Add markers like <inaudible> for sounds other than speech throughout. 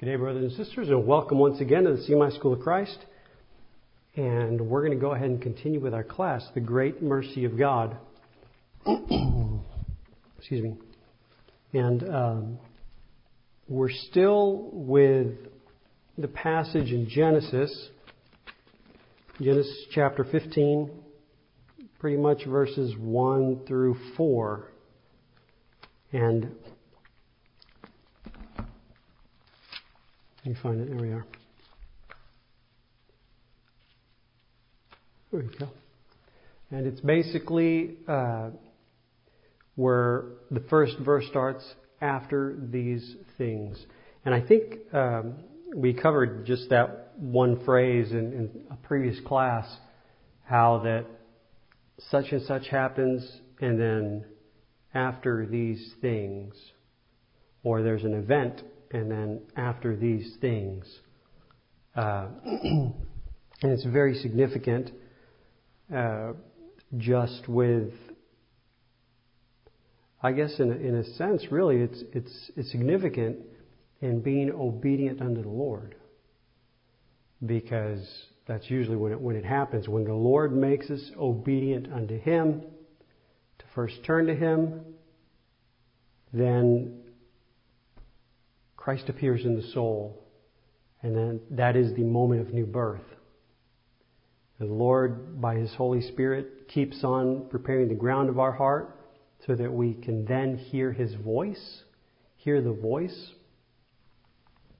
Good day, brothers and sisters, and welcome once again to the CMI School of Christ. And we're going to go ahead and continue with our class, The Great Mercy of God. <clears throat> Excuse me. And um, we're still with the passage in Genesis, Genesis chapter 15, pretty much verses 1 through 4. And Me find it. There we are. There we go. And it's basically uh, where the first verse starts after these things. And I think um, we covered just that one phrase in, in a previous class, how that such and such happens, and then after these things, or there's an event and then after these things. Uh, <clears throat> and it's very significant uh, just with, I guess, in a, in a sense, really, it's, it's, it's significant in being obedient unto the Lord. Because that's usually when it, when it happens. When the Lord makes us obedient unto Him, to first turn to Him, then Christ appears in the soul, and then that is the moment of new birth. The Lord, by His Holy Spirit, keeps on preparing the ground of our heart so that we can then hear His voice, hear the voice,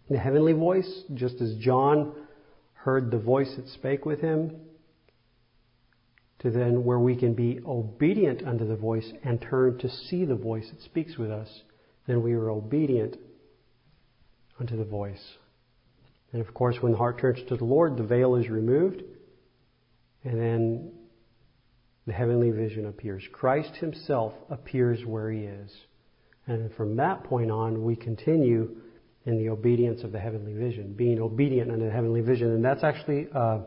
the heavenly voice, just as John heard the voice that spake with him, to then where we can be obedient unto the voice and turn to see the voice that speaks with us. Then we are obedient unto the voice. And of course, when the heart turns to the Lord, the veil is removed, and then the heavenly vision appears. Christ Himself appears where He is. And from that point on, we continue in the obedience of the heavenly vision, being obedient unto the heavenly vision. And that's actually uh,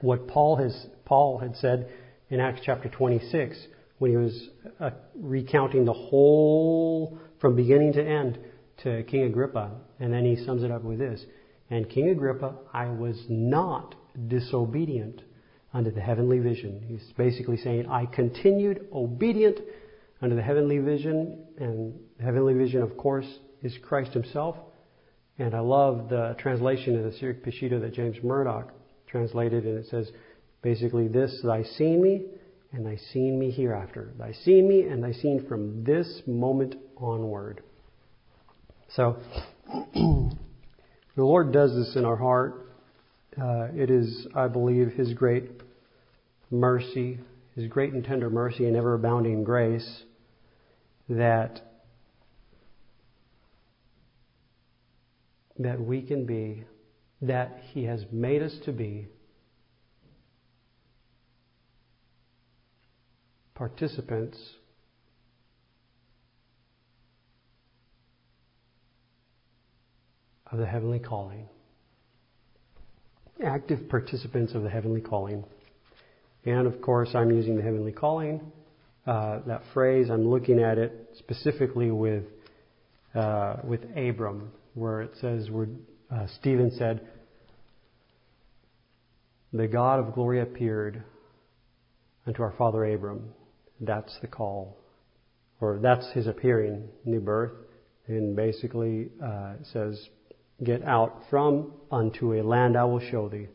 what Paul has Paul had said in Acts chapter 26 when he was uh, recounting the whole from beginning to end to King Agrippa, and then he sums it up with this. And King Agrippa, I was not disobedient unto the heavenly vision. He's basically saying, I continued obedient unto the heavenly vision, and the heavenly vision, of course, is Christ Himself. And I love the translation of the Syriac Peshitta that James Murdoch translated, and it says basically this Thy seen me, and thy seen me hereafter. Thy seen me, and thy seen from this moment onward. So, <clears throat> the Lord does this in our heart. Uh, it is, I believe, His great mercy, His great and tender mercy and ever abounding grace that that we can be, that He has made us to be participants of the heavenly calling, active participants of the heavenly calling. And of course, I'm using the heavenly calling. Uh, that phrase, I'm looking at it specifically with uh, with Abram, where it says, where uh, Stephen said, "The God of glory appeared unto our father Abram." That's the call, or that's his appearing, new birth, and basically uh, it says get out from unto a land I will show thee.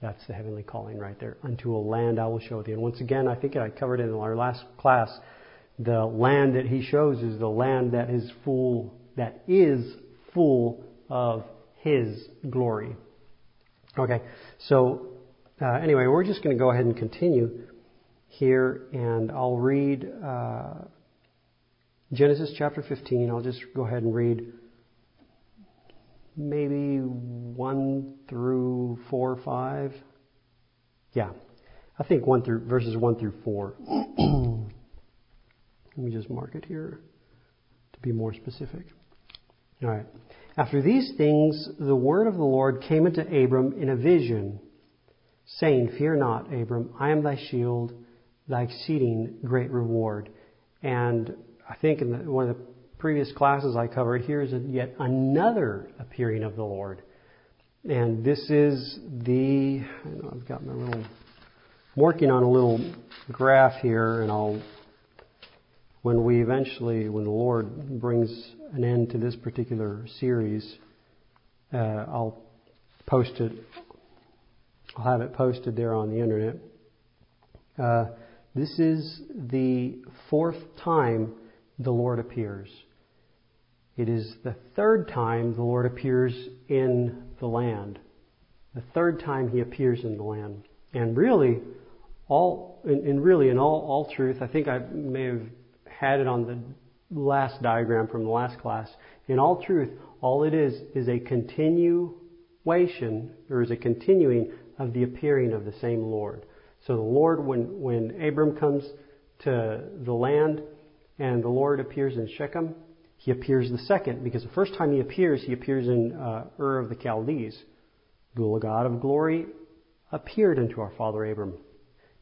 That's the heavenly calling right there. Unto a land I will show thee. And once again, I think I covered it in our last class. The land that he shows is the land that is full, that is full of his glory. Okay, so uh, anyway, we're just going to go ahead and continue here, and I'll read uh, Genesis chapter 15. I'll just go ahead and read maybe 1 through 4 or 5. Yeah, I think 1 through verses 1 through 4. <clears throat> Let me just mark it here to be more specific. All right. After these things, the word of the Lord came unto Abram in a vision, saying, Fear not, Abram, I am thy shield, thy exceeding great reward. And I think in the, one of the previous classes I covered, here's yet another appearing of the Lord. And this is the, I've got my little, I'm working on a little graph here, and I'll, when we eventually, when the Lord brings an end to this particular series, uh, I'll post it, I'll have it posted there on the internet. Uh, this is the fourth time the Lord appears. It is the third time the Lord appears in the land. The third time he appears in the land. And really, all, and really in all, all truth, I think I may have had it on the last diagram from the last class. In all truth, all it is is a continuation, or is a continuing of the appearing of the same Lord. So the Lord, when, when Abram comes to the land and the Lord appears in Shechem, he appears the second, because the first time he appears, he appears in uh, Ur of the Chaldees. The God of glory appeared unto our father Abram.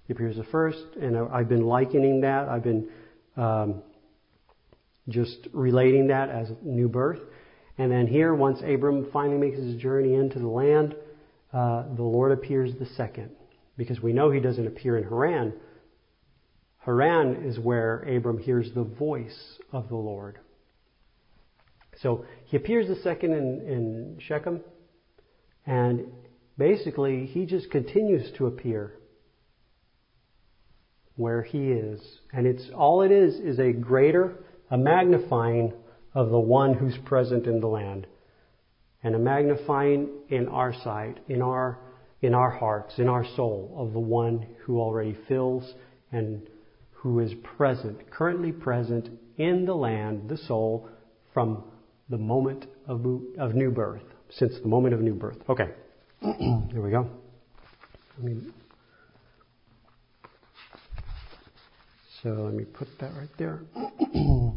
He appears the first, and I've been likening that. I've been um, just relating that as new birth. And then here, once Abram finally makes his journey into the land, uh, the Lord appears the second because we know he doesn't appear in Haran. Haran is where Abram hears the voice of the Lord. So he appears the second in, in Shechem, and basically he just continues to appear where he is. And it's all it is is a greater, a magnifying of the one who's present in the land. And a magnifying in our sight, in our in our hearts, in our soul, of the one who already fills and who is present, currently present in the land, the soul, from the moment of, of new birth, since the moment of new birth. Okay, <clears throat> here we go. so let me put that right there. <clears throat>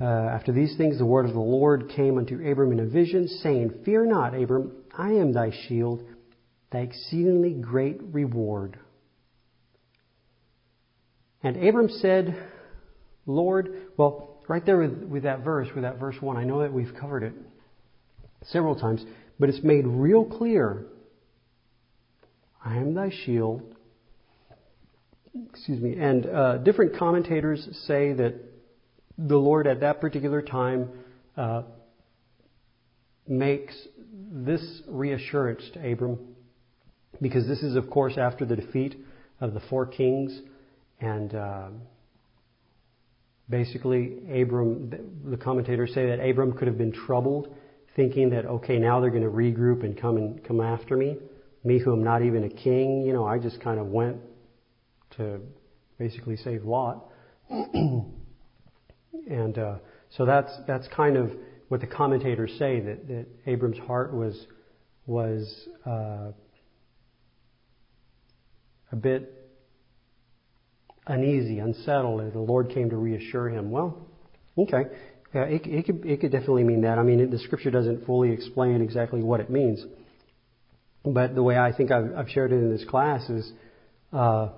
uh, after these things, the word of the Lord came unto Abram in a vision, saying, Fear not, Abram, I am thy shield thy exceedingly great reward. And Abram said, Lord, well, right there with, with that verse, with that verse 1, I know that we've covered it several times, but it's made real clear. I am thy shield. Excuse me. And uh, different commentators say that the Lord at that particular time uh, makes this reassurance to Abram because this is, of course, after the defeat of the four kings, and uh, basically, Abram. The commentators say that Abram could have been troubled, thinking that okay, now they're going to regroup and come and come after me, me who am not even a king. You know, I just kind of went to basically save Lot, <clears throat> and uh, so that's that's kind of what the commentators say that that Abram's heart was was. Uh, a bit uneasy, unsettled, and the Lord came to reassure him. Well, okay. Yeah, it, it, could, it could definitely mean that. I mean, it, the scripture doesn't fully explain exactly what it means. But the way I think I've, I've shared it in this class is uh,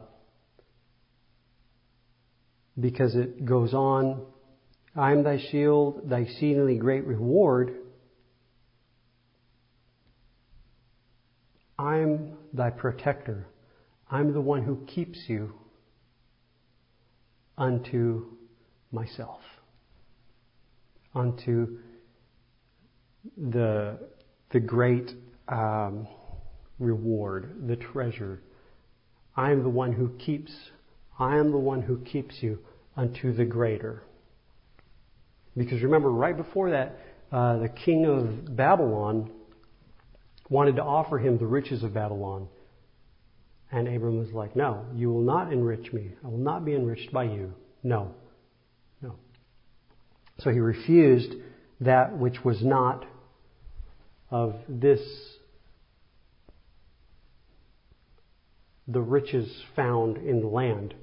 because it goes on I am thy shield, thy exceedingly great reward. I am thy protector. I'm the one who keeps you unto myself, unto the, the great um, reward, the treasure. I am the one who keeps, I am the one who keeps you unto the greater. Because remember, right before that, uh, the king of Babylon wanted to offer him the riches of Babylon. And Abram was like, No, you will not enrich me. I will not be enriched by you. No. No. So he refused that which was not of this, the riches found in the land.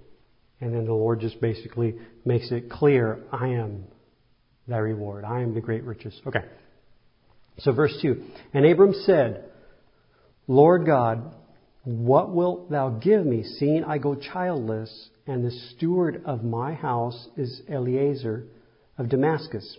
And then the Lord just basically makes it clear I am thy reward. I am the great riches. Okay. So verse 2. And Abram said, Lord God, what wilt thou give me, seeing I go childless, and the steward of my house is Eliezer of Damascus.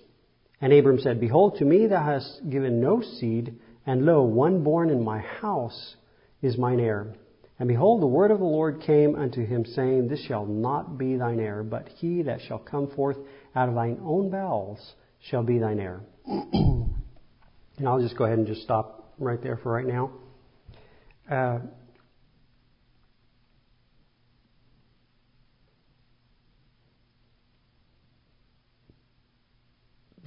And Abram said, Behold, to me thou hast given no seed, and lo, one born in my house is mine heir. And behold, the word of the Lord came unto him, saying, This shall not be thine heir, but he that shall come forth out of thine own bowels shall be thine heir. <clears throat> and I'll just go ahead and just stop right there for right now. Uh,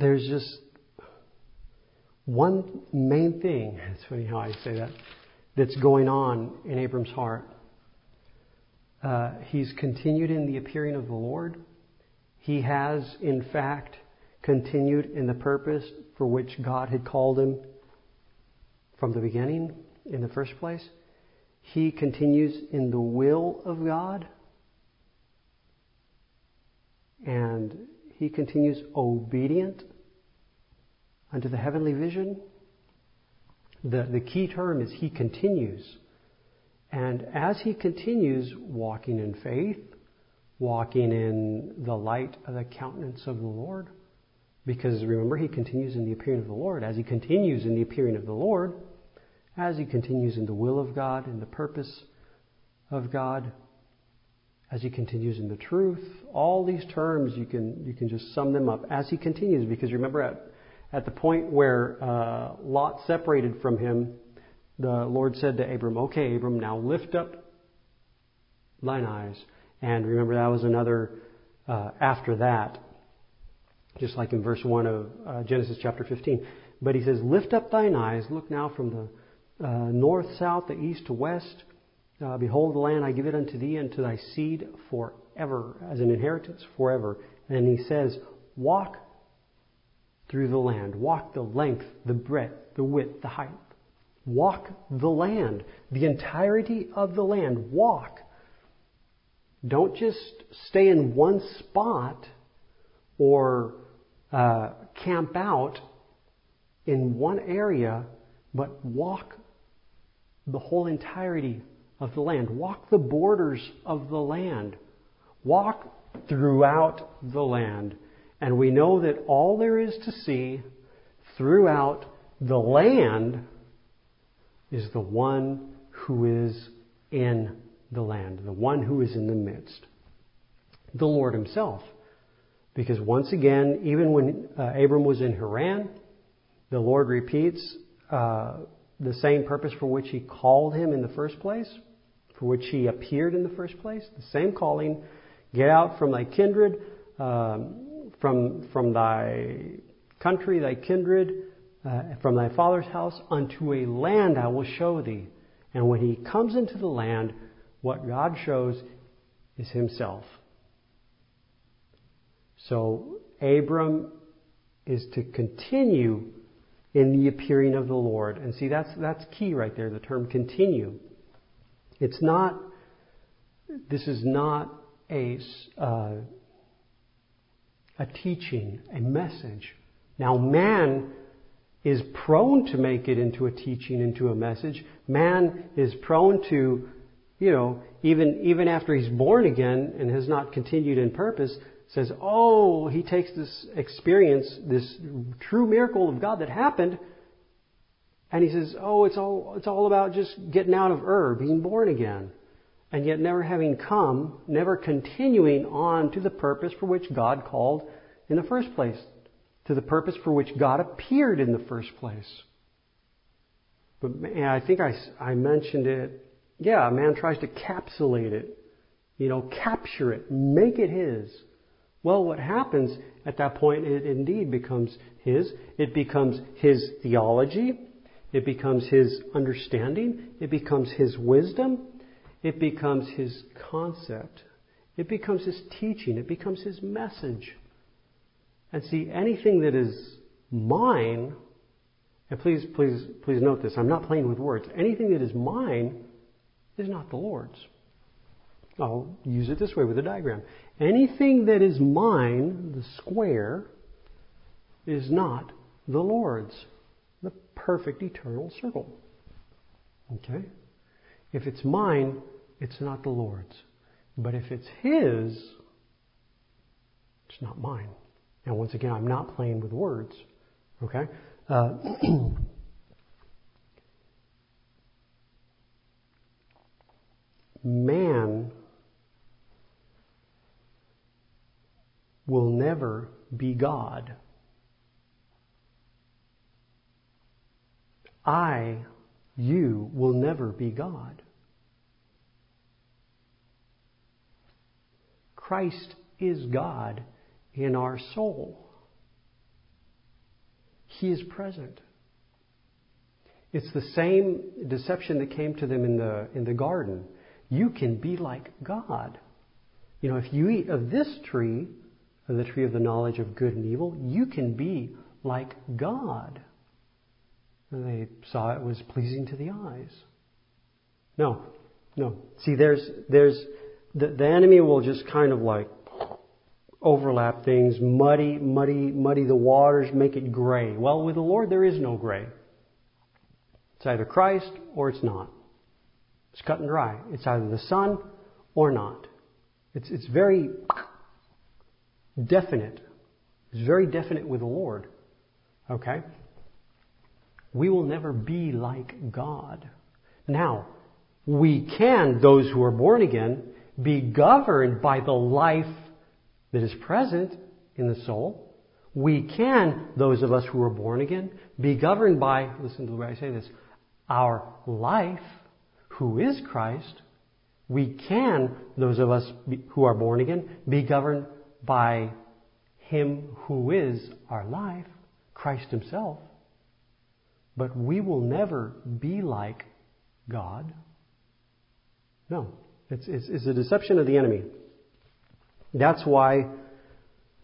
there's just one main thing, <laughs> it's funny how I say that, that's going on in Abram's heart. Uh, he's continued in the appearing of the Lord. He has, in fact, continued in the purpose for which God had called him from the beginning, in the first place. He continues in the will of God. And he continues obedient unto the heavenly vision. The, the key term is he continues. And as he continues walking in faith, walking in the light of the countenance of the Lord, because remember, he continues in the appearing of the Lord. As he continues in the appearing of the Lord, as he continues in the will of God, and the purpose of God, as he continues in the truth, all these terms you can you can just sum them up as he continues. Because remember, at at the point where uh, Lot separated from him, the Lord said to Abram, "Okay, Abram, now lift up thine eyes." And remember, that was another uh, after that, just like in verse one of uh, Genesis chapter 15. But he says, "Lift up thine eyes, look now from the uh, north, south, the east to west." Uh, Behold, the land I give it unto thee and to thy seed forever, as an inheritance forever. And he says, Walk through the land. Walk the length, the breadth, the width, the height. Walk the land, the entirety of the land. Walk. Don't just stay in one spot or uh, camp out in one area, but walk the whole entirety of the land. Walk the borders of the land. Walk throughout the land. And we know that all there is to see throughout the land is the one who is in the land, the one who is in the midst, the Lord Himself. Because once again, even when uh, Abram was in Haran, the Lord repeats uh, the same purpose for which He called him in the first place for which he appeared in the first place. The same calling. Get out from thy kindred, um, from, from thy country, thy kindred, uh, from thy father's house, unto a land I will show thee. And when he comes into the land, what God shows is himself. So Abram is to continue in the appearing of the Lord. And see, that's, that's key right there, the term continue. It's not, this is not a, uh, a teaching, a message. Now, man is prone to make it into a teaching, into a message. Man is prone to, you know, even, even after he's born again and has not continued in purpose, says, oh, he takes this experience, this true miracle of God that happened, and he says, oh, it's all, it's all about just getting out of Ur, being born again. And yet never having come, never continuing on to the purpose for which God called in the first place, to the purpose for which God appeared in the first place. But I think I, I mentioned it. Yeah, man tries to capsulate it, you know, capture it, make it his. Well, what happens at that point, it indeed becomes his. It becomes his theology. It becomes his understanding. It becomes his wisdom. It becomes his concept. It becomes his teaching. It becomes his message. And see, anything that is mine, and please, please, please note this, I'm not playing with words. Anything that is mine is not the Lord's. I'll use it this way with a diagram. Anything that is mine, the square, is not the Lord's the perfect eternal circle. Okay? If it's mine, it's not the Lord's. But if it's His, it's not mine. Now, once again, I'm not playing with words. Okay? Uh, <clears throat> man will never be God. I, you, will never be God. Christ is God in our soul. He is present. It's the same deception that came to them in the, in the garden. You can be like God. You know, if you eat of this tree, of the tree of the knowledge of good and evil, you can be like God. And they saw it was pleasing to the eyes. No, no. See, there's, there's, the, the enemy will just kind of like overlap things, muddy, muddy, muddy the waters, make it gray. Well, with the Lord, there is no gray. It's either Christ or it's not. It's cut and dry. It's either the Son or not. It's, it's very definite. It's very definite with the Lord. Okay? We will never be like God. Now, we can, those who are born again, be governed by the life that is present in the soul. We can, those of us who are born again, be governed by, listen to the way I say this, our life, who is Christ. We can, those of us who are born again, be governed by Him who is our life, Christ Himself. But we will never be like God. No. It's, it's, it's a deception of the enemy. That's why <clears throat>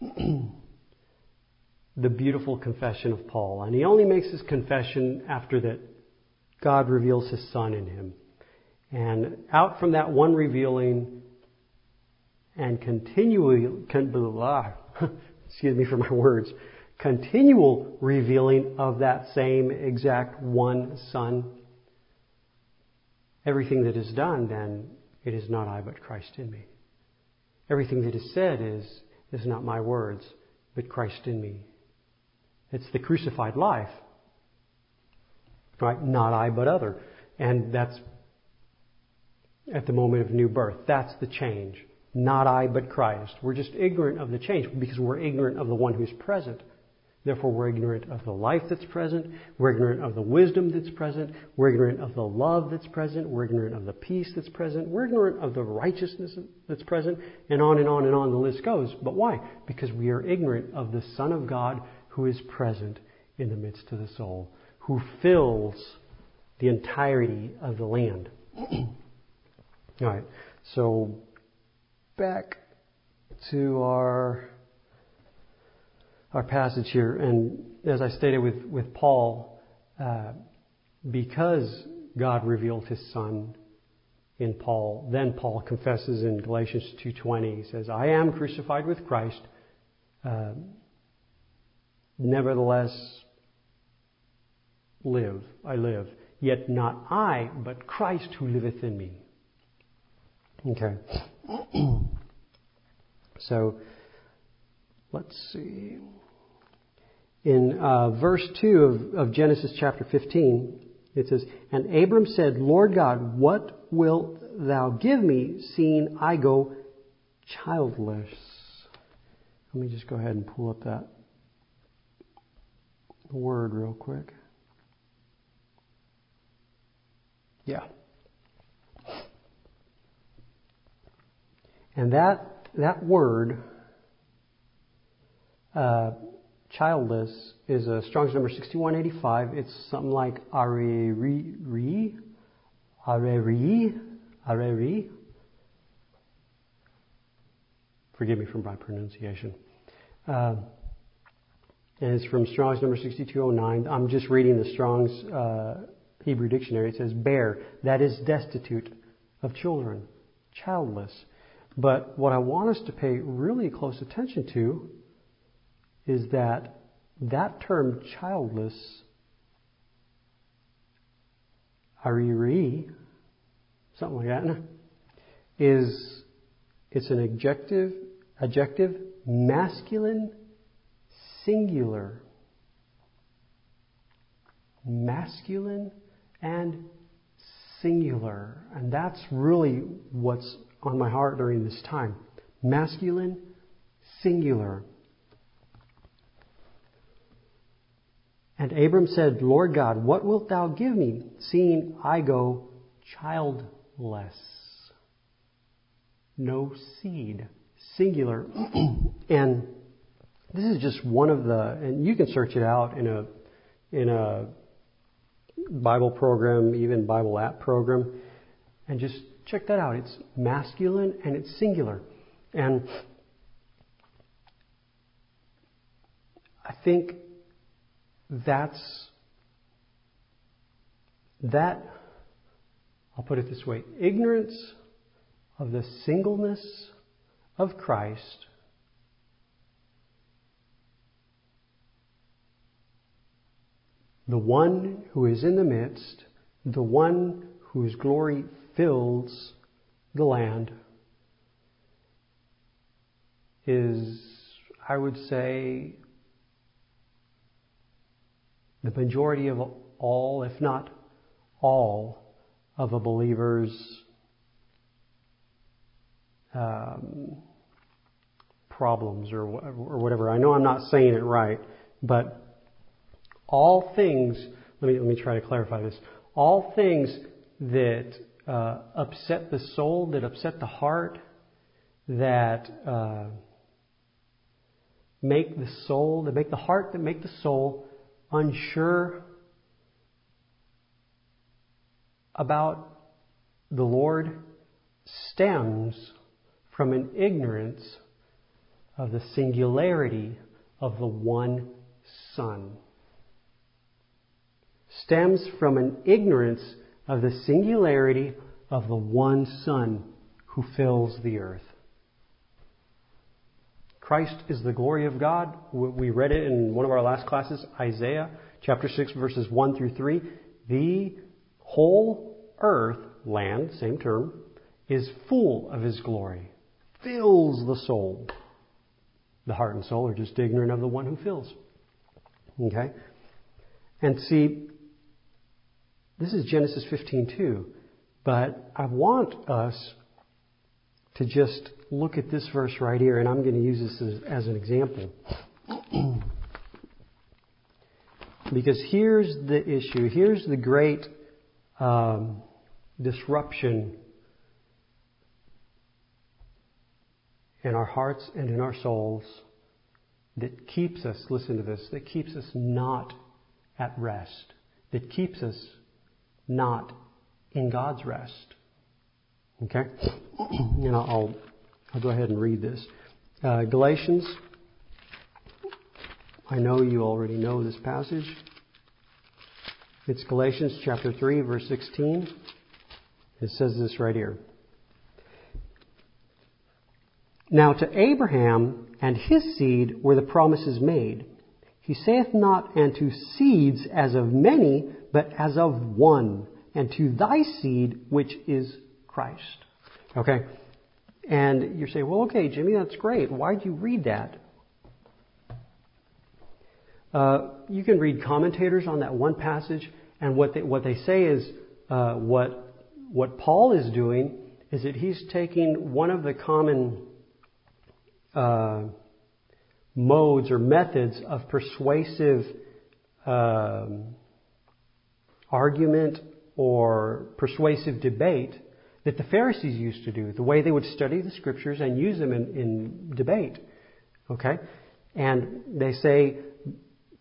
the beautiful confession of Paul. And he only makes his confession after that God reveals his Son in him. And out from that one revealing and continually, <laughs> excuse me for my words, continual revealing of that same exact one Son, everything that is done, then it is not I but Christ in me. Everything that is said is, is not my words, but Christ in me. It's the crucified life. Right? Not I, but other. And that's at the moment of new birth. That's the change. Not I, but Christ. We're just ignorant of the change because we're ignorant of the one who's present. Therefore, we're ignorant of the life that's present. We're ignorant of the wisdom that's present. We're ignorant of the love that's present. We're ignorant of the peace that's present. We're ignorant of the righteousness that's present. And on and on and on the list goes. But why? Because we are ignorant of the Son of God who is present in the midst of the soul, who fills the entirety of the land. All right. So back to our our passage here. And as I stated with, with Paul, uh, because God revealed his son in Paul, then Paul confesses in Galatians 2.20, he says, I am crucified with Christ. Uh, nevertheless, live, I live. Yet not I, but Christ who liveth in me. Okay. <clears throat> so, let's see in uh, verse 2 of, of Genesis chapter 15, it says, And Abram said, Lord God, what wilt thou give me, seeing I go childless? Let me just go ahead and pull up that word real quick. Yeah. And that that word uh, childless is a Strong's number 6185. It's something like areri, areri, areri. Forgive me for my pronunciation. Uh, and it's from Strong's number 6209. I'm just reading the Strong's uh, Hebrew dictionary. It says, bare, that is destitute of children, childless. But what I want us to pay really close attention to is that that term childless, ariri, something like that, is it's an adjective, adjective masculine singular. Masculine and singular. And that's really what's on my heart during this time. Masculine, singular. And Abram said, Lord God, what wilt thou give me, seeing I go childless? No seed. Singular. <clears throat> and this is just one of the, and you can search it out in a, in a Bible program, even Bible app program, and just check that out. It's masculine and it's singular. And I think that's that I'll put it this way ignorance of the singleness of Christ the one who is in the midst the one whose glory fills the land is I would say the majority of all, if not all, of a believer's um, problems or, or whatever. I know I'm not saying it right, but all things, let me, let me try to clarify this. All things that uh, upset the soul, that upset the heart, that uh, make the soul, that make the heart, that make the soul unsure about the Lord stems from an ignorance of the singularity of the one Son. Stems from an ignorance of the singularity of the one Son who fills the earth. Christ is the glory of God. We read it in one of our last classes, Isaiah chapter 6, verses 1 through 3. The whole earth, land, same term, is full of His glory, fills the soul. The heart and soul are just ignorant of the one who fills. Okay? And see, this is Genesis 15 too, but I want us to just look at this verse right here, and I'm going to use this as, as an example. <clears throat> because here's the issue. Here's the great um, disruption in our hearts and in our souls that keeps us, listen to this, that keeps us not at rest, that keeps us not in God's rest. Okay? <clears throat> And I'll, I'll go ahead and read this. Uh, Galatians, I know you already know this passage. It's Galatians chapter 3, verse 16. It says this right here. Now to Abraham and his seed were the promises made. He saith not unto seeds as of many, but as of one, and to thy seed which is Christ. Okay? And you're saying, well, okay, Jimmy, that's great. Why'd you read that? Uh, you can read commentators on that one passage, and what they, what they say is uh, what, what Paul is doing is that he's taking one of the common uh, modes or methods of persuasive um, argument or persuasive debate that the Pharisees used to do, the way they would study the scriptures and use them in, in debate. Okay? And they say,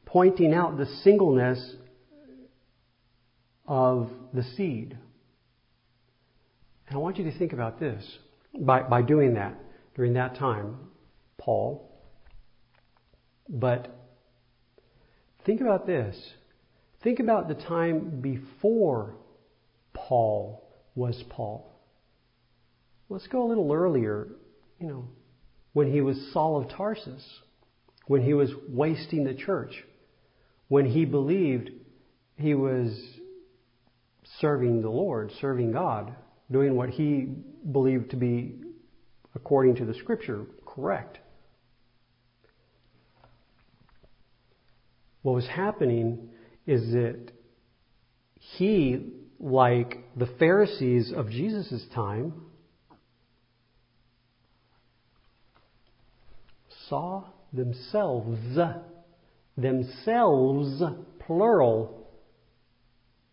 pointing out the singleness of the seed. And I want you to think about this by, by doing that during that time, Paul. But think about this. Think about the time before Paul was Paul. Let's go a little earlier, you know, when he was Saul of Tarsus, when he was wasting the church, when he believed he was serving the Lord, serving God, doing what he believed to be, according to the scripture, correct. what was happening is that he, like the Pharisees of Jesus' time, saw themselves, themselves, plural,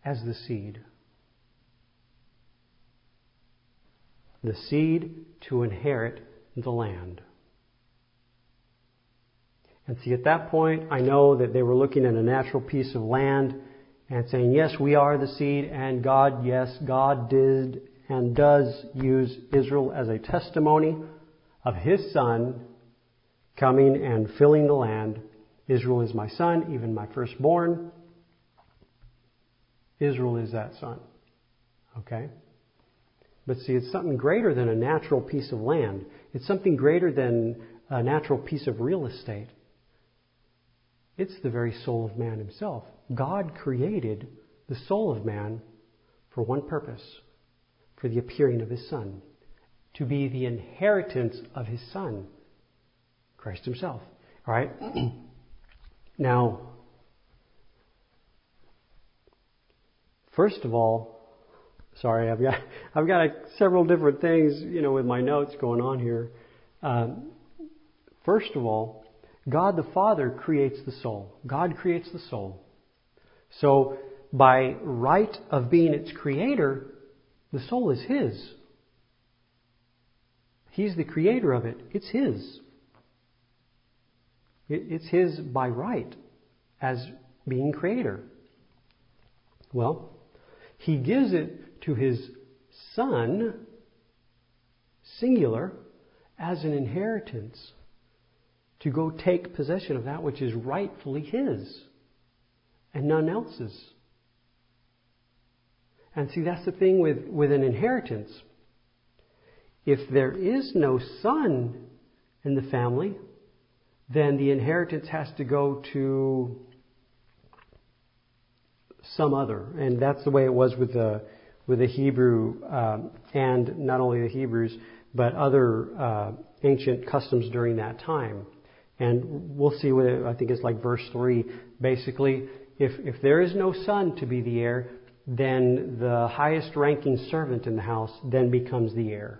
as the seed. The seed to inherit the land. And see, at that point, I know that they were looking at a natural piece of land and saying, yes, we are the seed, and God, yes, God did and does use Israel as a testimony of His Son coming and filling the land. Israel is my son, even my firstborn. Israel is that son. Okay? But see, it's something greater than a natural piece of land. It's something greater than a natural piece of real estate. It's the very soul of man himself. God created the soul of man for one purpose for the appearing of his Son, to be the inheritance of his Son, Christ himself. All right? <clears throat> now, first of all, sorry, I've got, <laughs> I've got several different things, you know, with my notes going on here. Um, first of all, God the Father creates the soul. God creates the soul. So, by right of being its creator, the soul is His. He's the creator of it. It's His. It's His by right as being creator. Well, He gives it to His Son, singular, as an inheritance to go take possession of that which is rightfully his and none else's. And see, that's the thing with, with an inheritance. If there is no son in the family, then the inheritance has to go to some other. And that's the way it was with the, with the Hebrew, um, and not only the Hebrews, but other uh, ancient customs during that time. And we'll see what it, I think it's like verse 3. Basically, if, if there is no son to be the heir, then the highest ranking servant in the house then becomes the heir.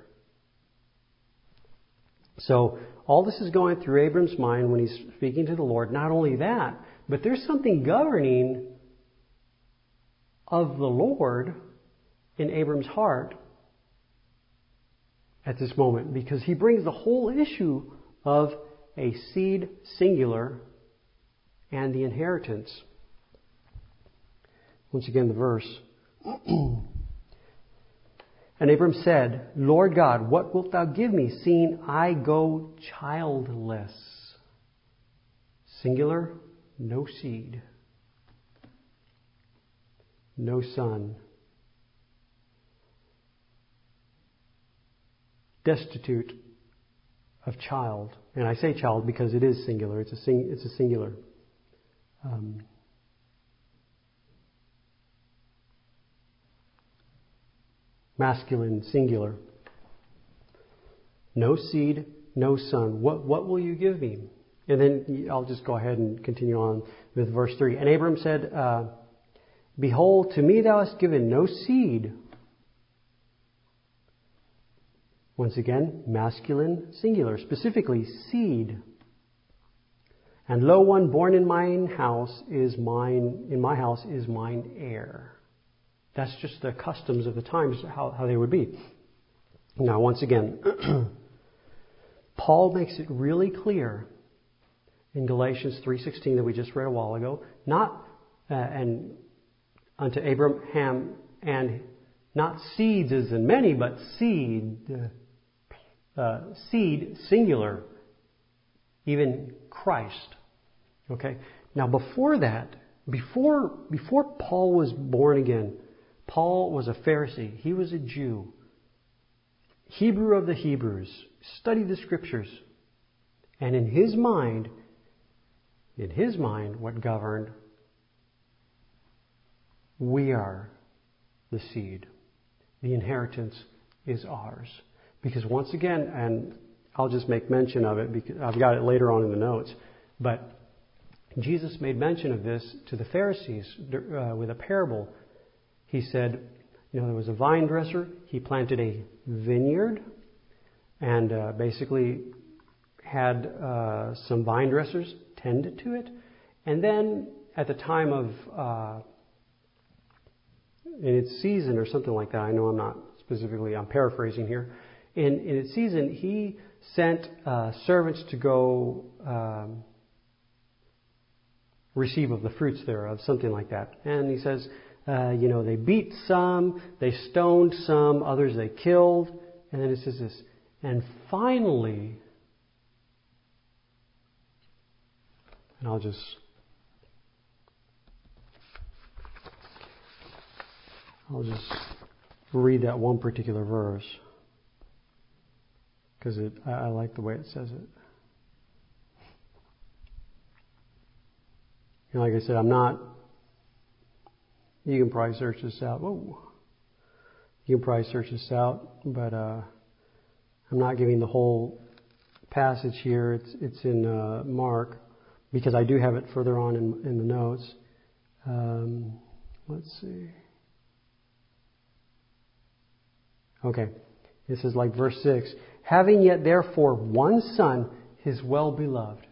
So all this is going through Abram's mind when he's speaking to the Lord. Not only that, but there's something governing of the Lord in Abram's heart at this moment because he brings the whole issue of a seed singular and the inheritance. Once again, the verse. And Abram said, Lord God, what wilt thou give me, seeing I go childless? Singular, no seed, no son. Destitute of child. And I say child because it is singular. It's a, sing, it's a singular. Um, masculine, singular. No seed, no son. What, what will you give me? And then I'll just go ahead and continue on with verse 3. And Abram said, uh, Behold, to me thou hast given no seed Once again, masculine, singular, specifically seed. And lo, one born in mine house is mine, in my house is mine heir. That's just the customs of the times, how, how they would be. Now, once again, <clears throat> Paul makes it really clear in Galatians 3.16 that we just read a while ago, not, uh, and unto Abraham and not seeds as in many, but seed, uh, seed, singular, even Christ. Okay? Now, before that, before, before Paul was born again, Paul was a Pharisee. He was a Jew. Hebrew of the Hebrews. Studied the scriptures. And in his mind, in his mind, what governed, we are the seed. The inheritance is ours. Because once again, and I'll just make mention of it because I've got it later on in the notes, but Jesus made mention of this to the Pharisees uh, with a parable. He said, you know, there was a vine dresser. He planted a vineyard and uh, basically had uh, some vine dressers tend to it. And then at the time of uh, in its season or something like that, I know I'm not specifically, I'm paraphrasing here. In, in its season, he sent uh, servants to go um, receive of the fruits thereof, something like that. And he says, uh, you know, they beat some, they stoned some, others they killed. And then it says this, and finally, and I'll just I'll just read that one particular verse because I, I like the way it says it. And like I said, I'm not. You can probably search this out. Whoa. You can probably search this out, but uh, I'm not giving the whole passage here. It's it's in uh, Mark because I do have it further on in, in the notes. Um, let's see. Okay. This is like verse 6. Having yet therefore one son, his well beloved.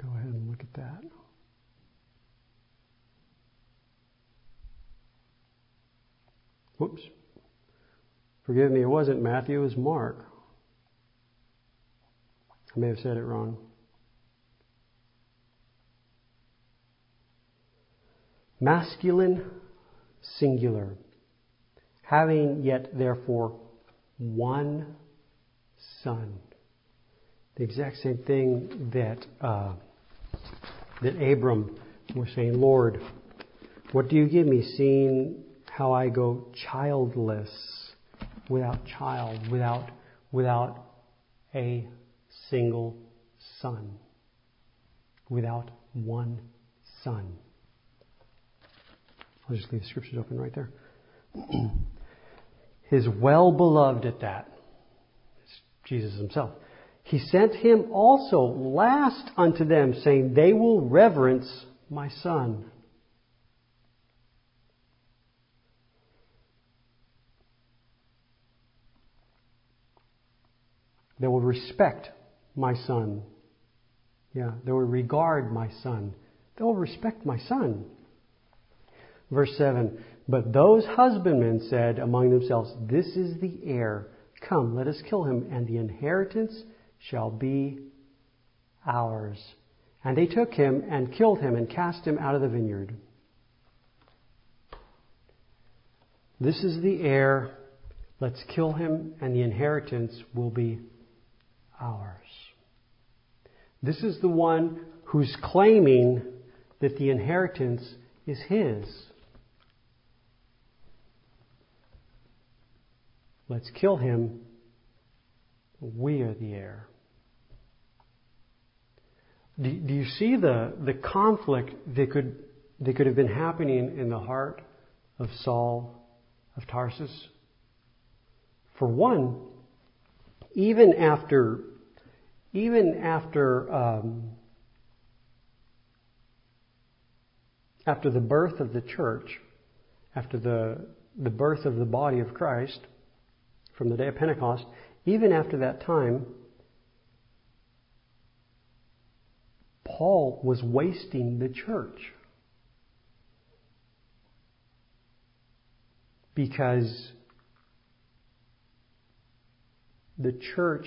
Go ahead and look at that. Whoops. Forgive me, it wasn't Matthew, it was Mark. I may have said it wrong. masculine singular, having yet therefore one son. The exact same thing that uh, that Abram was saying, Lord, what do you give me, seeing how I go childless, without child, without without a single son, without one son. I'll just leave the scriptures open right there. <clears throat> His well beloved at that, Jesus himself. He sent him also last unto them, saying, They will reverence my son. They will respect my son. Yeah, they will regard my son. They will respect my son. Verse 7 But those husbandmen said among themselves, This is the heir. Come, let us kill him, and the inheritance shall be ours. And they took him and killed him and cast him out of the vineyard. This is the heir. Let's kill him, and the inheritance will be ours. This is the one who's claiming that the inheritance is his. Let's kill him. We are the heir. Do, do you see the, the conflict that could, that could have been happening in the heart of Saul of Tarsus? For one, even after, even after, um, after the birth of the church, after the, the birth of the body of Christ, from the day of Pentecost, even after that time, Paul was wasting the church. Because the church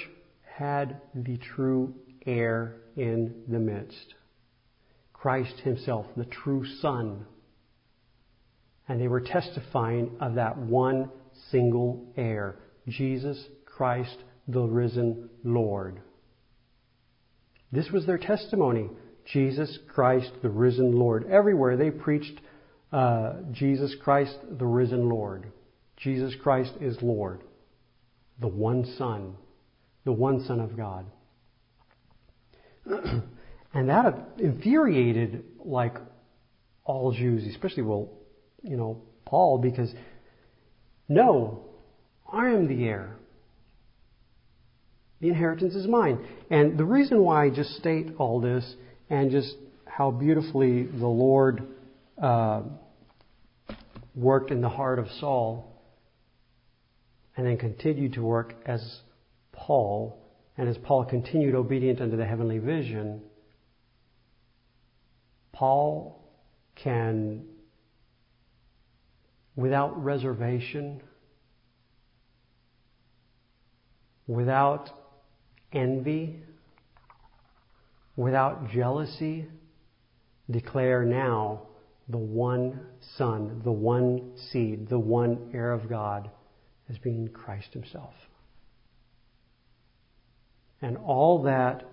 had the true heir in the midst. Christ Himself, the true Son. And they were testifying of that one single heir. Jesus Christ, the risen Lord. This was their testimony. Jesus Christ, the risen Lord. Everywhere they preached uh, Jesus Christ, the risen Lord. Jesus Christ is Lord. The one Son. The one Son of God. <clears throat> and that infuriated like all Jews, especially well, you know, Paul, because no, I am the heir. The inheritance is mine. And the reason why I just state all this and just how beautifully the Lord uh, worked in the heart of Saul and then continued to work as Paul, and as Paul continued obedient unto the heavenly vision, Paul can, without reservation, without envy, without jealousy, declare now the one Son, the one seed, the one heir of God as being Christ Himself. And all that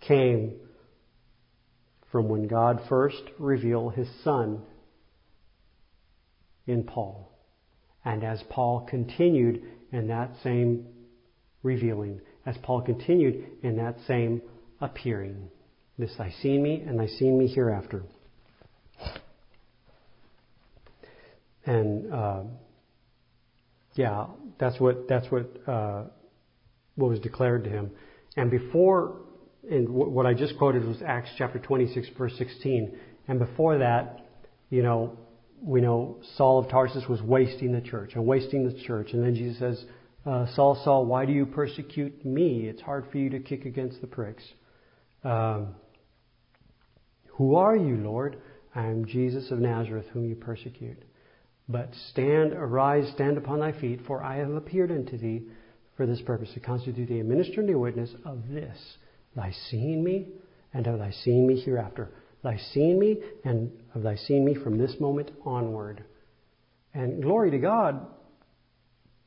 came from when God first revealed His Son in Paul. And as Paul continued in that same revealing, as Paul continued in that same appearing. This thy seen me, and thy seen me hereafter. And uh, yeah, that's what that's what uh, what was declared to him. And before, and what I just quoted was Acts chapter 26, verse 16. And before that, you know, we know Saul of Tarsus was wasting the church and wasting the church. And then Jesus says, uh, Saul, Saul, why do you persecute me? It's hard for you to kick against the pricks. Um, who are you, Lord? I am Jesus of Nazareth, whom you persecute. But stand, arise, stand upon thy feet, for I have appeared unto thee for this purpose, to constitute thee a minister and a witness of this, thy seeing me, and of thy seeing me hereafter. Thy seeing me, and of thy seeing me from this moment onward. And glory to God,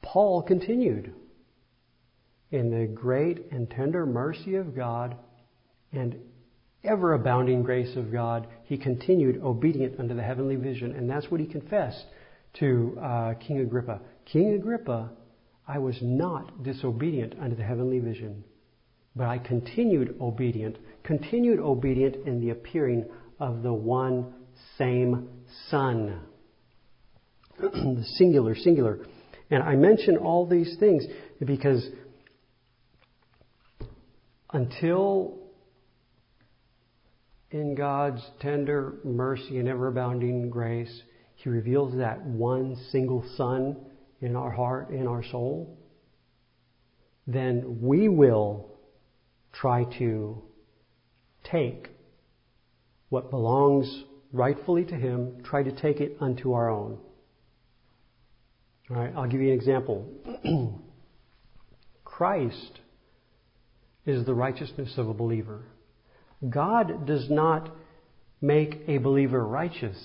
Paul continued. In the great and tender mercy of God and ever abounding grace of God, he continued obedient unto the heavenly vision. And that's what he confessed to uh, King Agrippa. King Agrippa, I was not disobedient unto the heavenly vision, but I continued obedient, continued obedient in the appearing of the one same Son. <clears throat> the singular, singular. And I mention all these things because until in God's tender mercy and ever abounding grace, he reveals that one single Son in our heart, in our soul, then we will try to take what belongs rightfully to Him, try to take it unto our own. All right, I'll give you an example. <clears throat> Christ is the righteousness of a believer. God does not make a believer righteous.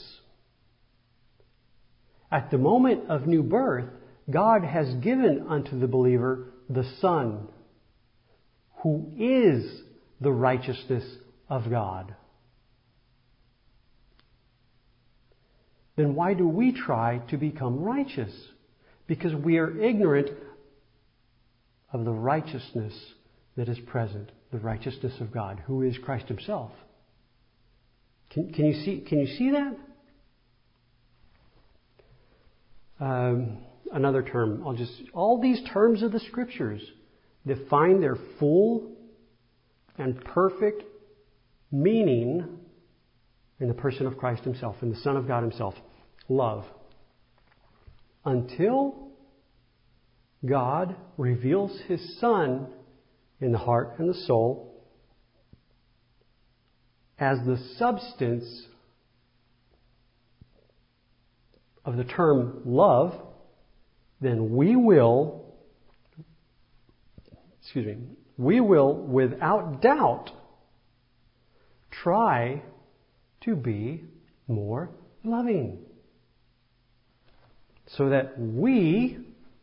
At the moment of new birth, God has given unto the believer the Son, who is the righteousness of God. Then why do we try to become righteous? Because we are ignorant of the righteousness that is present, the righteousness of God, who is Christ Himself. Can, can you see? Can you see that? um, another term. I'll just all these terms of the scriptures define their full and perfect meaning in the person of Christ Himself, in the Son of God Himself. Love. Until God reveals His Son in the heart and the soul as the substance of the term love, then we will, excuse me, we will without doubt try to be more loving. So that we,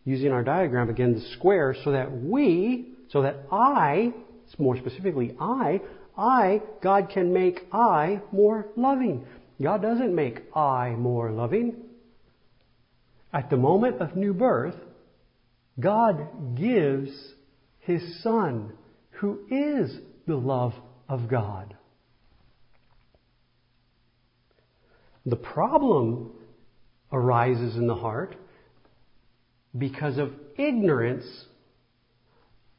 using our diagram again, the square, so that we, so that I, more specifically I, I, God can make I more loving. God doesn't make I more loving. At the moment of new birth, God gives His Son, who is the love of God. The problem arises in the heart because of ignorance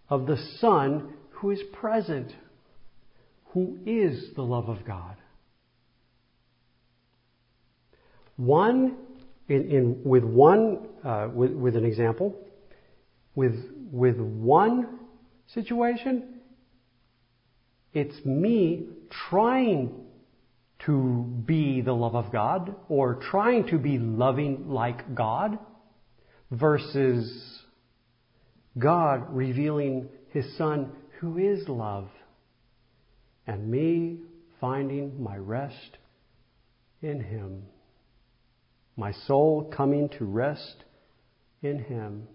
of the Son who is present, who is the love of God. One, in, in with one, uh, with, with an example, with, with one situation, it's me trying to be the love of God or trying to be loving like God versus God revealing His Son who is love and me finding my rest in Him. My soul coming to rest in Him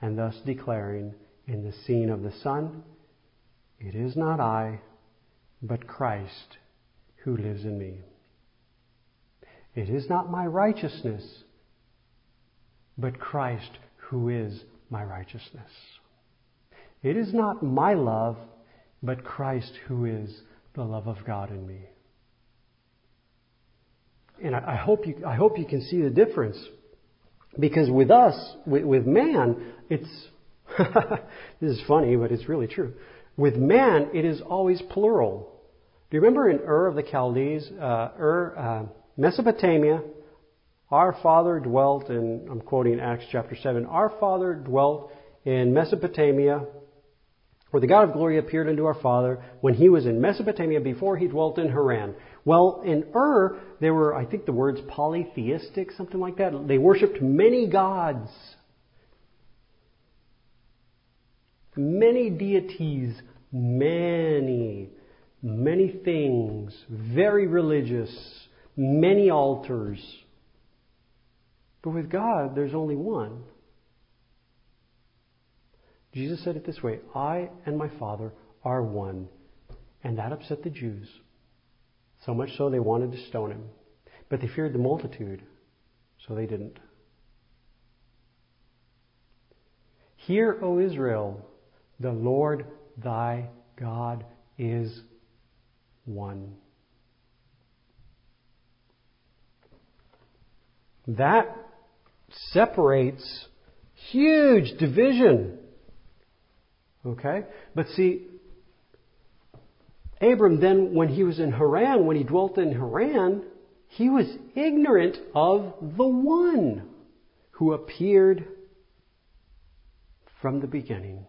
and thus declaring in the scene of the Son, it is not I, but Christ who lives in me. It is not my righteousness, but Christ who is my righteousness. It is not my love, but Christ who is the love of God in me. And I, I hope you, I hope you can see the difference. Because with us, with, with man, it's, <laughs> this is funny, but it's really true. With man, it is always plural. Do you remember in Ur of the Chaldees, uh, Ur, uh, Mesopotamia, our father dwelt in, I'm quoting Acts chapter 7, our father dwelt in Mesopotamia, where the God of glory appeared unto our father when he was in Mesopotamia before he dwelt in Haran. Well, in Ur, there were, I think the word's polytheistic, something like that. They worshipped many gods. Many deities, many, many things, very religious, many altars. But with God, there's only one. Jesus said it this way I and my Father are one. And that upset the Jews. So much so they wanted to stone him. But they feared the multitude, so they didn't. Hear, O Israel, the Lord thy God is one. That separates huge division. Okay? But see, Abram then, when he was in Haran, when he dwelt in Haran, he was ignorant of the one who appeared from the beginning.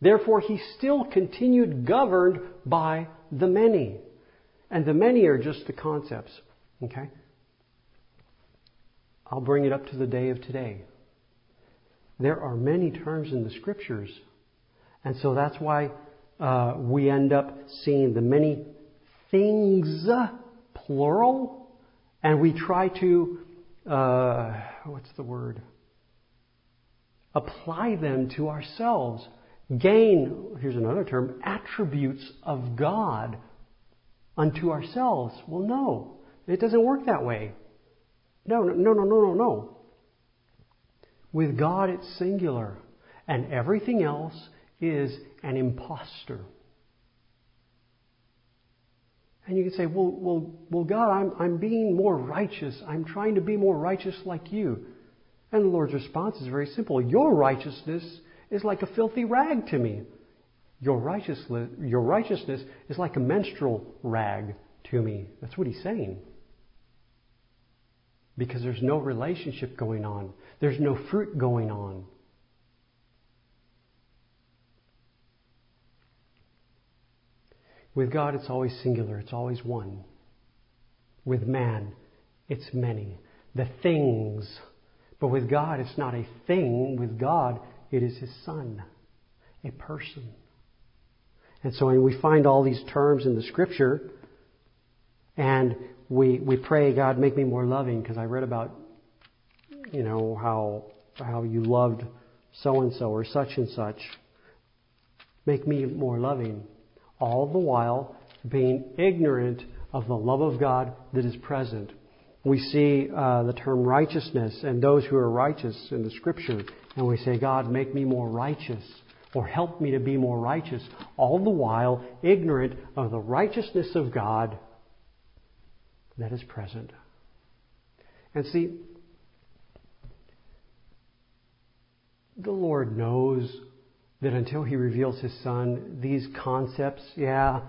Therefore, he still continued governed by the many. And the many are just the concepts. Okay? I'll bring it up to the day of today. There are many terms in the scriptures. And so that's why uh, we end up seeing the many things, plural, and we try to, uh, what's the word? Apply them to ourselves. Gain, here's another term, attributes of God unto ourselves. Well, no, it doesn't work that way. No, no, no, no, no, no. With God, it's singular, and everything else is an impostor. And you can say, well, well, well God, I'm, I'm being more righteous. I'm trying to be more righteous like you. And the Lord's response is very simple. Your righteousness is like a filthy rag to me. Your righteousness, your righteousness is like a menstrual rag to me. That's what he's saying. Because there's no relationship going on. There's no fruit going on. With God, it's always singular, it's always one. With man, it's many. The things. But with God, it's not a thing. With God, it is His Son, a person. And so when we find all these terms in the Scripture, and we, we pray, God, make me more loving, because I read about, you know, how, how you loved so and so or such and such. Make me more loving all the while being ignorant of the love of God that is present. We see uh, the term righteousness and those who are righteous in the scripture, and we say, God, make me more righteous, or help me to be more righteous, all the while ignorant of the righteousness of God that is present. And see, the Lord knows that until He reveals His Son, these concepts, yeah,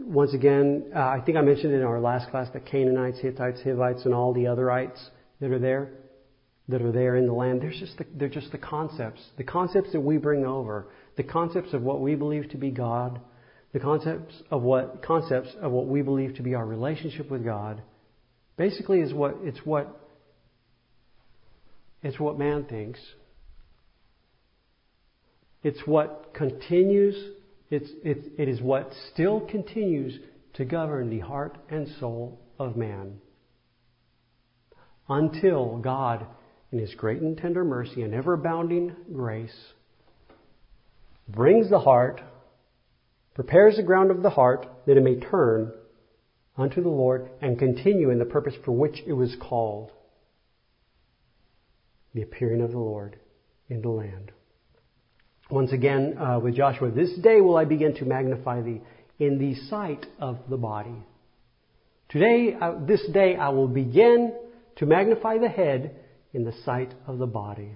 once again, uh, I think I mentioned in our last class that Canaanites, Hittites, Hivites, and all the otherites that are there, that are there in the land, they're just the, they're just the concepts. The concepts that we bring over. The concepts of what we believe to be God. The concepts of what, concepts of what we believe to be our relationship with God. Basically is what, it's what, it's what man thinks. It's what continues, it's, it, it is what still continues to govern the heart and soul of man. Until God, in His great and tender mercy and ever abounding grace, brings the heart, prepares the ground of the heart that it may turn unto the Lord and continue in the purpose for which it was called the appearing of the Lord in the land. Once again, uh, with Joshua, this day will I begin to magnify thee in the sight of the body. Today, uh, this day, I will begin to magnify the head in the sight of the body.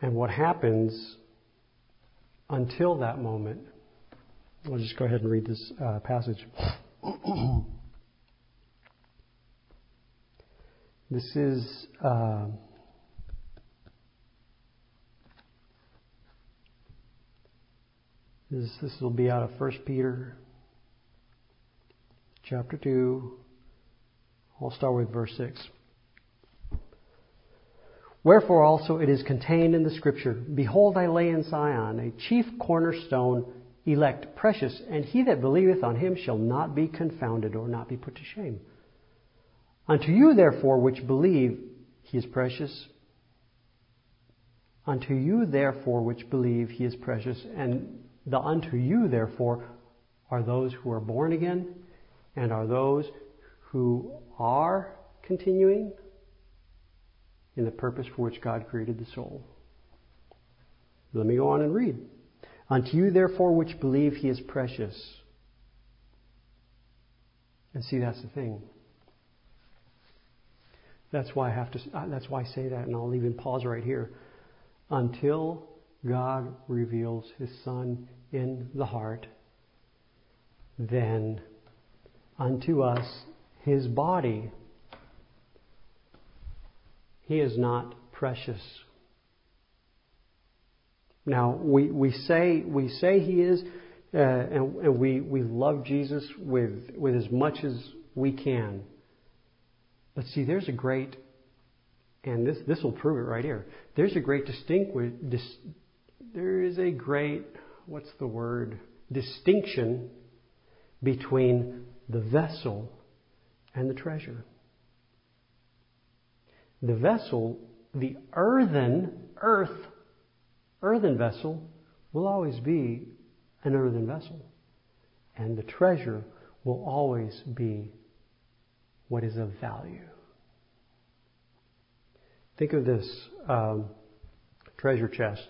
And what happens until that moment, I'll just go ahead and read this uh, passage. <clears throat> this is. Uh, this, this will be out of 1 Peter chapter 2. I'll start with verse 6. Wherefore also it is contained in the Scripture Behold, I lay in Sion a chief cornerstone, elect, precious, and he that believeth on him shall not be confounded or not be put to shame. Unto you, therefore, which believe, he is precious. Unto you, therefore, which believe, he is precious. And the unto you, therefore, are those who are born again and are those who are continuing in the purpose for which God created the soul. Let me go on and read. Unto you, therefore, which believe, he is precious. And see, that's the thing. That's why I have to. Uh, that's why I say that, and I'll even pause right here. Until God reveals His Son in the heart, then unto us His body he is not precious. Now, we, we, say, we say He is, uh, and, and we, we love Jesus with, with as much as we can. But see, there's a great, and this, this will prove it right here. There's a great distinguish, dis, there is a great, what's the word, distinction between the vessel and the treasure the vessel, the earthen, earth, earthen vessel, will always be an earthen vessel. And the treasure will always be what is of value. Think of this um, treasure chest.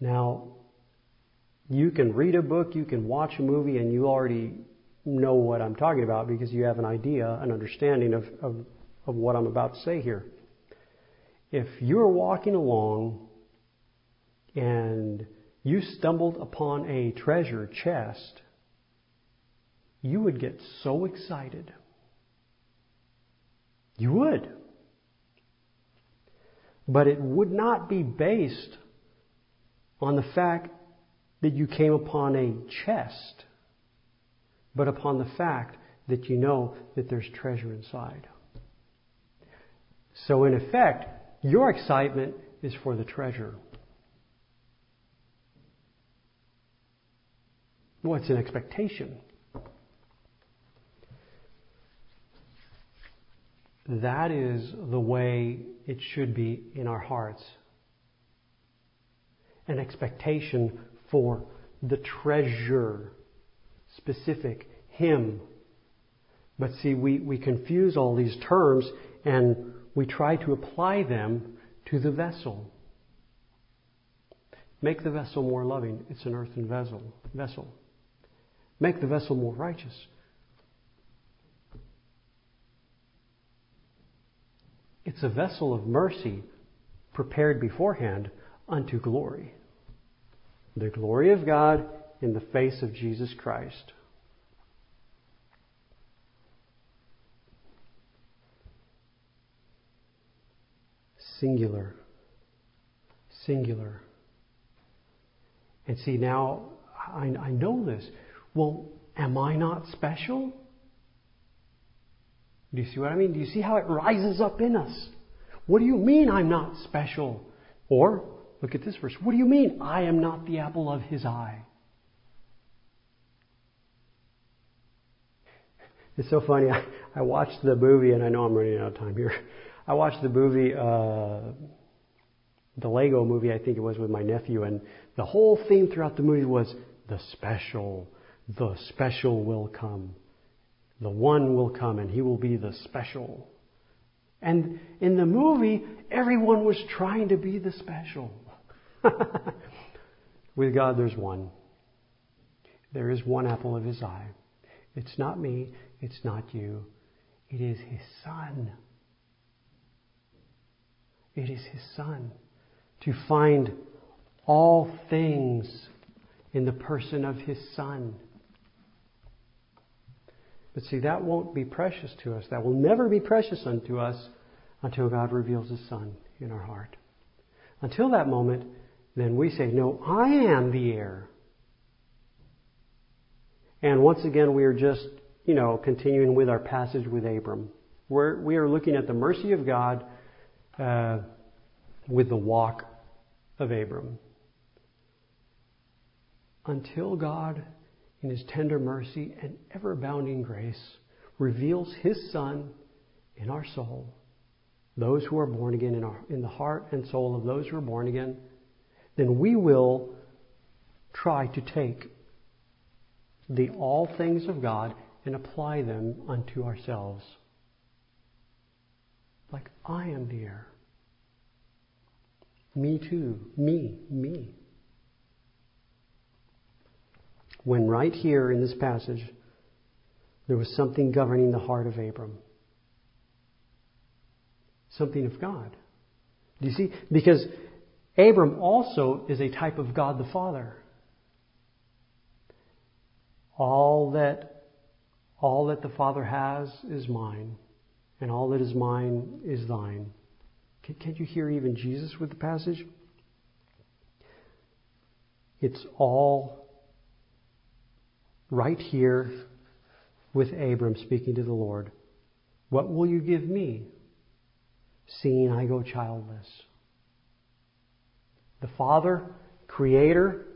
Now, you can read a book, you can watch a movie, and you already know what I'm talking about because you have an idea, an understanding of, of of what I'm about to say here. If you're walking along and you stumbled upon a treasure chest, you would get so excited. You would. But it would not be based on the fact that you came upon a chest, but upon the fact that you know that there's treasure inside. So, in effect, your excitement is for the treasure. What's an expectation? That is the way it should be in our hearts. An expectation for the treasure, specific, Him. But see, we, we confuse all these terms and we try to apply them to the vessel. Make the vessel more loving. It's an earthen vessel. Vessel. Make the vessel more righteous. It's a vessel of mercy prepared beforehand unto glory. The glory of God in the face of Jesus Christ. Singular. Singular. And see, now I, I know this. Well, am I not special? Do you see what I mean? Do you see how it rises up in us? What do you mean I'm not special? Or, look at this verse. What do you mean I am not the apple of his eye? It's so funny. <laughs> I, I watched the movie, and I know I'm running out of time here. <laughs> I watched the movie, uh, the Lego movie, I think it was with my nephew, and the whole theme throughout the movie was the special, the special will come. The one will come and he will be the special. And in the movie, everyone was trying to be the special. <laughs> With God, there's one. There is one apple of his eye. It's not me. It's not you. It is his son. It is his son. To find all things in the person of his son. But see, that won't be precious to us. That will never be precious unto us until God reveals His Son in our heart. Until that moment, then we say, No, I am the heir. And once again, we are just, you know, continuing with our passage with Abram. We're, we are looking at the mercy of God uh, with the walk of Abram. Until God in his tender mercy and ever abounding grace, reveals his Son in our soul. Those who are born again in, our, in the heart and soul of those who are born again, then we will try to take the all things of God and apply them unto ourselves. Like I am the heir. Me too. Me. Me when right here in this passage, there was something governing the heart of Abram. Something of God. Do you see? Because Abram also is a type of God the Father. All that, all that the Father has is mine, and all that is mine is thine. Can't you hear even Jesus with the passage? It's all right here with Abram speaking to the Lord. What will you give me, seeing I go childless? The Father, creator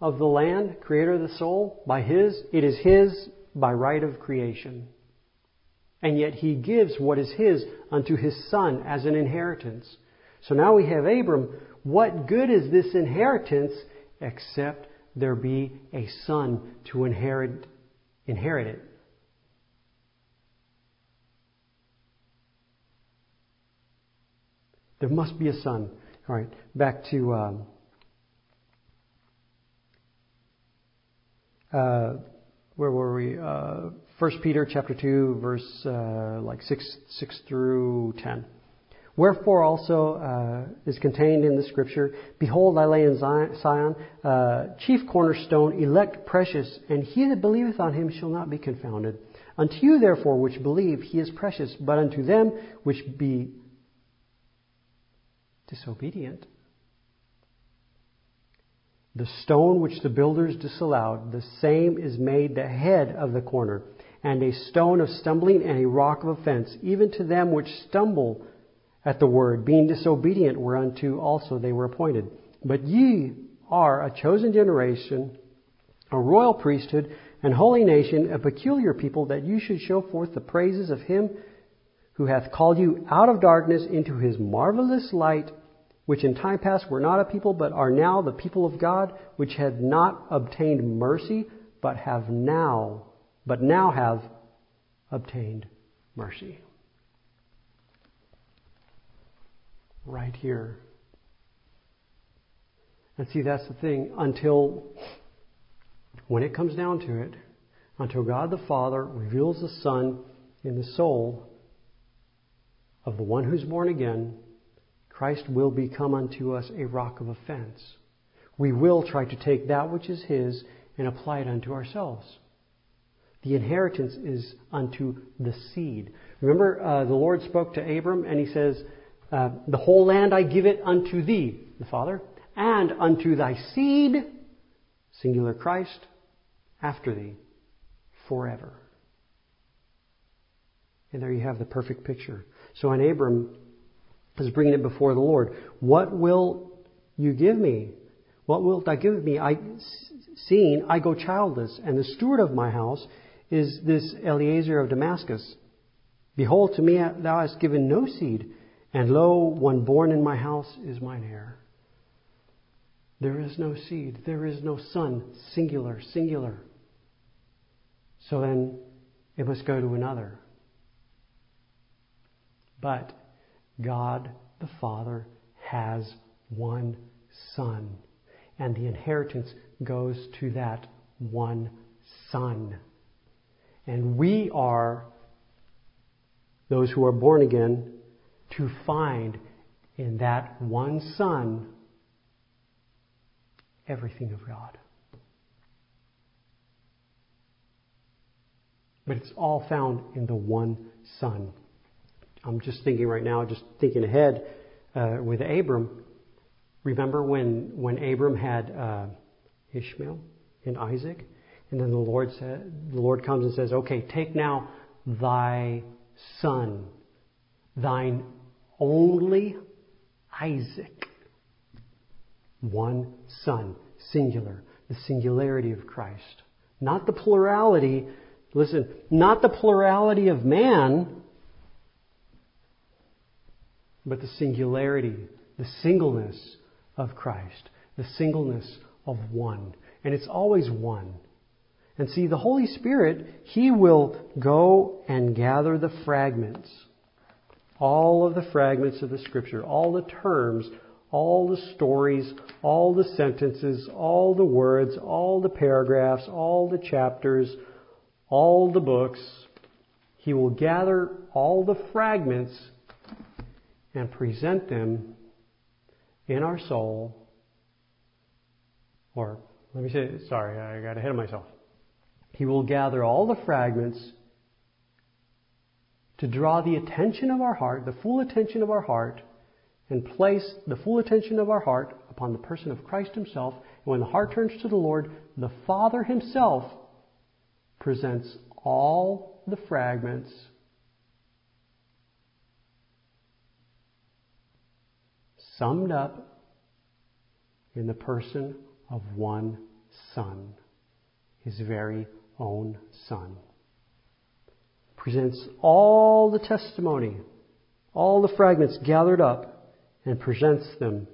of the land, creator of the soul, by His, it is His by right of creation. And yet He gives what is His unto His Son as an inheritance. So now we have Abram. What good is this inheritance except there be a son to inherit, inherit it. There must be a son. All right, back to um, uh, where were we? Uh, First Peter chapter two, verse uh, like six six through ten. Wherefore also uh, is contained in the scripture, Behold, I lay in Zion, uh, chief cornerstone, elect precious, and he that believeth on him shall not be confounded. Unto you therefore which believe, he is precious, but unto them which be disobedient, the stone which the builders disallowed, the same is made the head of the corner, and a stone of stumbling and a rock of offense, even to them which stumble at the word, being disobedient whereunto also they were appointed. But ye are a chosen generation, a royal priesthood, and holy nation, a peculiar people, that you should show forth the praises of him who hath called you out of darkness into his marvelous light, which in time past were not a people, but are now the people of God, which had not obtained mercy, but have now, but now have obtained mercy. Right here. And see, that's the thing. Until, when it comes down to it, until God the Father reveals the Son in the soul, of the one who's born again, Christ will become unto us a rock of offense. We will try to take that which is His and apply it unto ourselves. The inheritance is unto the seed. Remember, uh, the Lord spoke to Abram and He says, uh, The whole land I give it unto thee, the Father, and unto thy seed, singular Christ, after thee, forever. And there you have the perfect picture. So when Abram is bringing it before the Lord, what will you give me? What wilt thou give me? I, seeing I go childless, and the steward of my house is this Eliezer of Damascus. Behold, to me thou hast given no seed, and lo, one born in my house is mine heir. There is no seed, there is no son, singular, singular. So then it must go to another. But God the Father has one Son, and the inheritance goes to that one Son. And we are those who are born again to find in that one Son everything of God. But it's all found in the one Son. I'm just thinking right now, just thinking ahead uh, with Abram. Remember when when Abram had uh, Ishmael and Isaac, and then the Lord said, the Lord comes and says, "Okay, take now thy son, thine only Isaac, one son, singular, the singularity of Christ, not the plurality." Listen, not the plurality of man, but the singularity, the singleness of Christ, the singleness of one. And it's always one. And see, the Holy Spirit, He will go and gather the fragments, all of the fragments of the Scripture, all the terms, all the stories, all the sentences, all the words, all the paragraphs, all the chapters, all the books. He will gather all the fragments and present them in our soul, or let me say, sorry, I got ahead of myself. He will gather all the fragments to draw the attention of our heart, the full attention of our heart, and place the full attention of our heart upon the person of Christ Himself. And when the heart turns to the Lord, the Father Himself presents all the fragments summed up in the person of one Son, his very own Son. Presents all the testimony, all the fragments gathered up, and presents them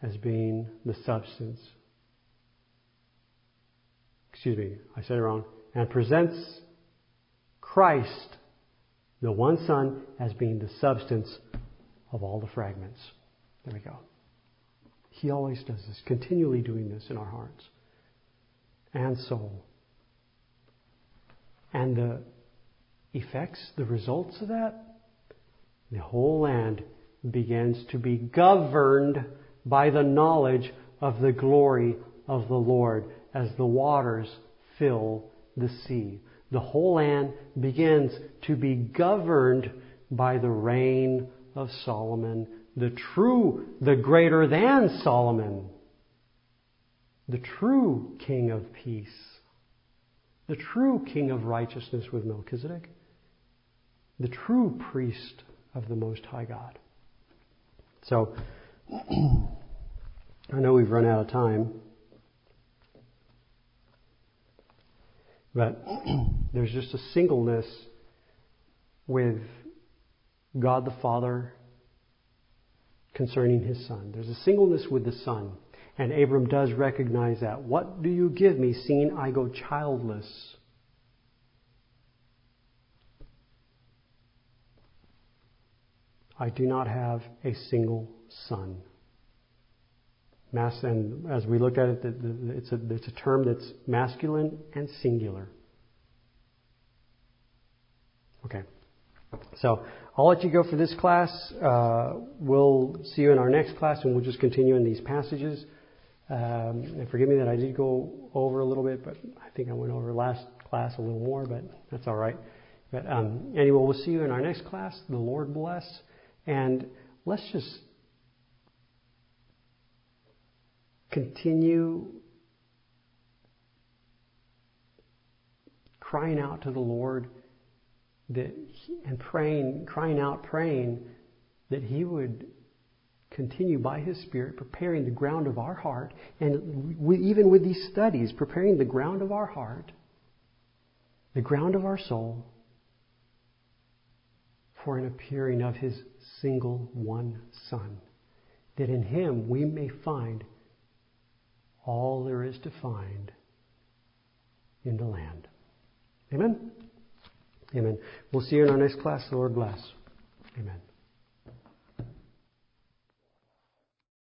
as being the substance. Excuse me, I said it wrong. And presents Christ, the one Son, as being the substance of all the fragments. There we go. He always does this, continually doing this in our hearts and soul. And the effects, the results of that, the whole land begins to be governed by the knowledge of the glory of the Lord as the waters fill the sea. The whole land begins to be governed by the reign of Solomon, the true, the greater than Solomon, the true King of peace, the true King of righteousness with Melchizedek, the true priest of the Most High God. So, <clears throat> I know we've run out of time, but <clears throat> there's just a singleness with God the Father concerning his Son. There's a singleness with the Son. And Abram does recognize that. What do you give me, seeing I go childless? I do not have a single son. Mass, and as we look at it, it's a, it's a term that's masculine and singular. Okay. So I'll let you go for this class. Uh, we'll see you in our next class, and we'll just continue in these passages. Um, and forgive me that I did go over a little bit, but I think I went over last class a little more, but that's all right. But um, anyway, we'll see you in our next class. The Lord bless. And let's just continue crying out to the Lord that and praying, crying out, praying that He would continue by His Spirit preparing the ground of our heart, and we, even with these studies, preparing the ground of our heart, the ground of our soul, for an appearing of His single one Son, that in Him we may find all there is to find in the land. Amen? Amen. We'll see you in our next class. The Lord bless. Amen.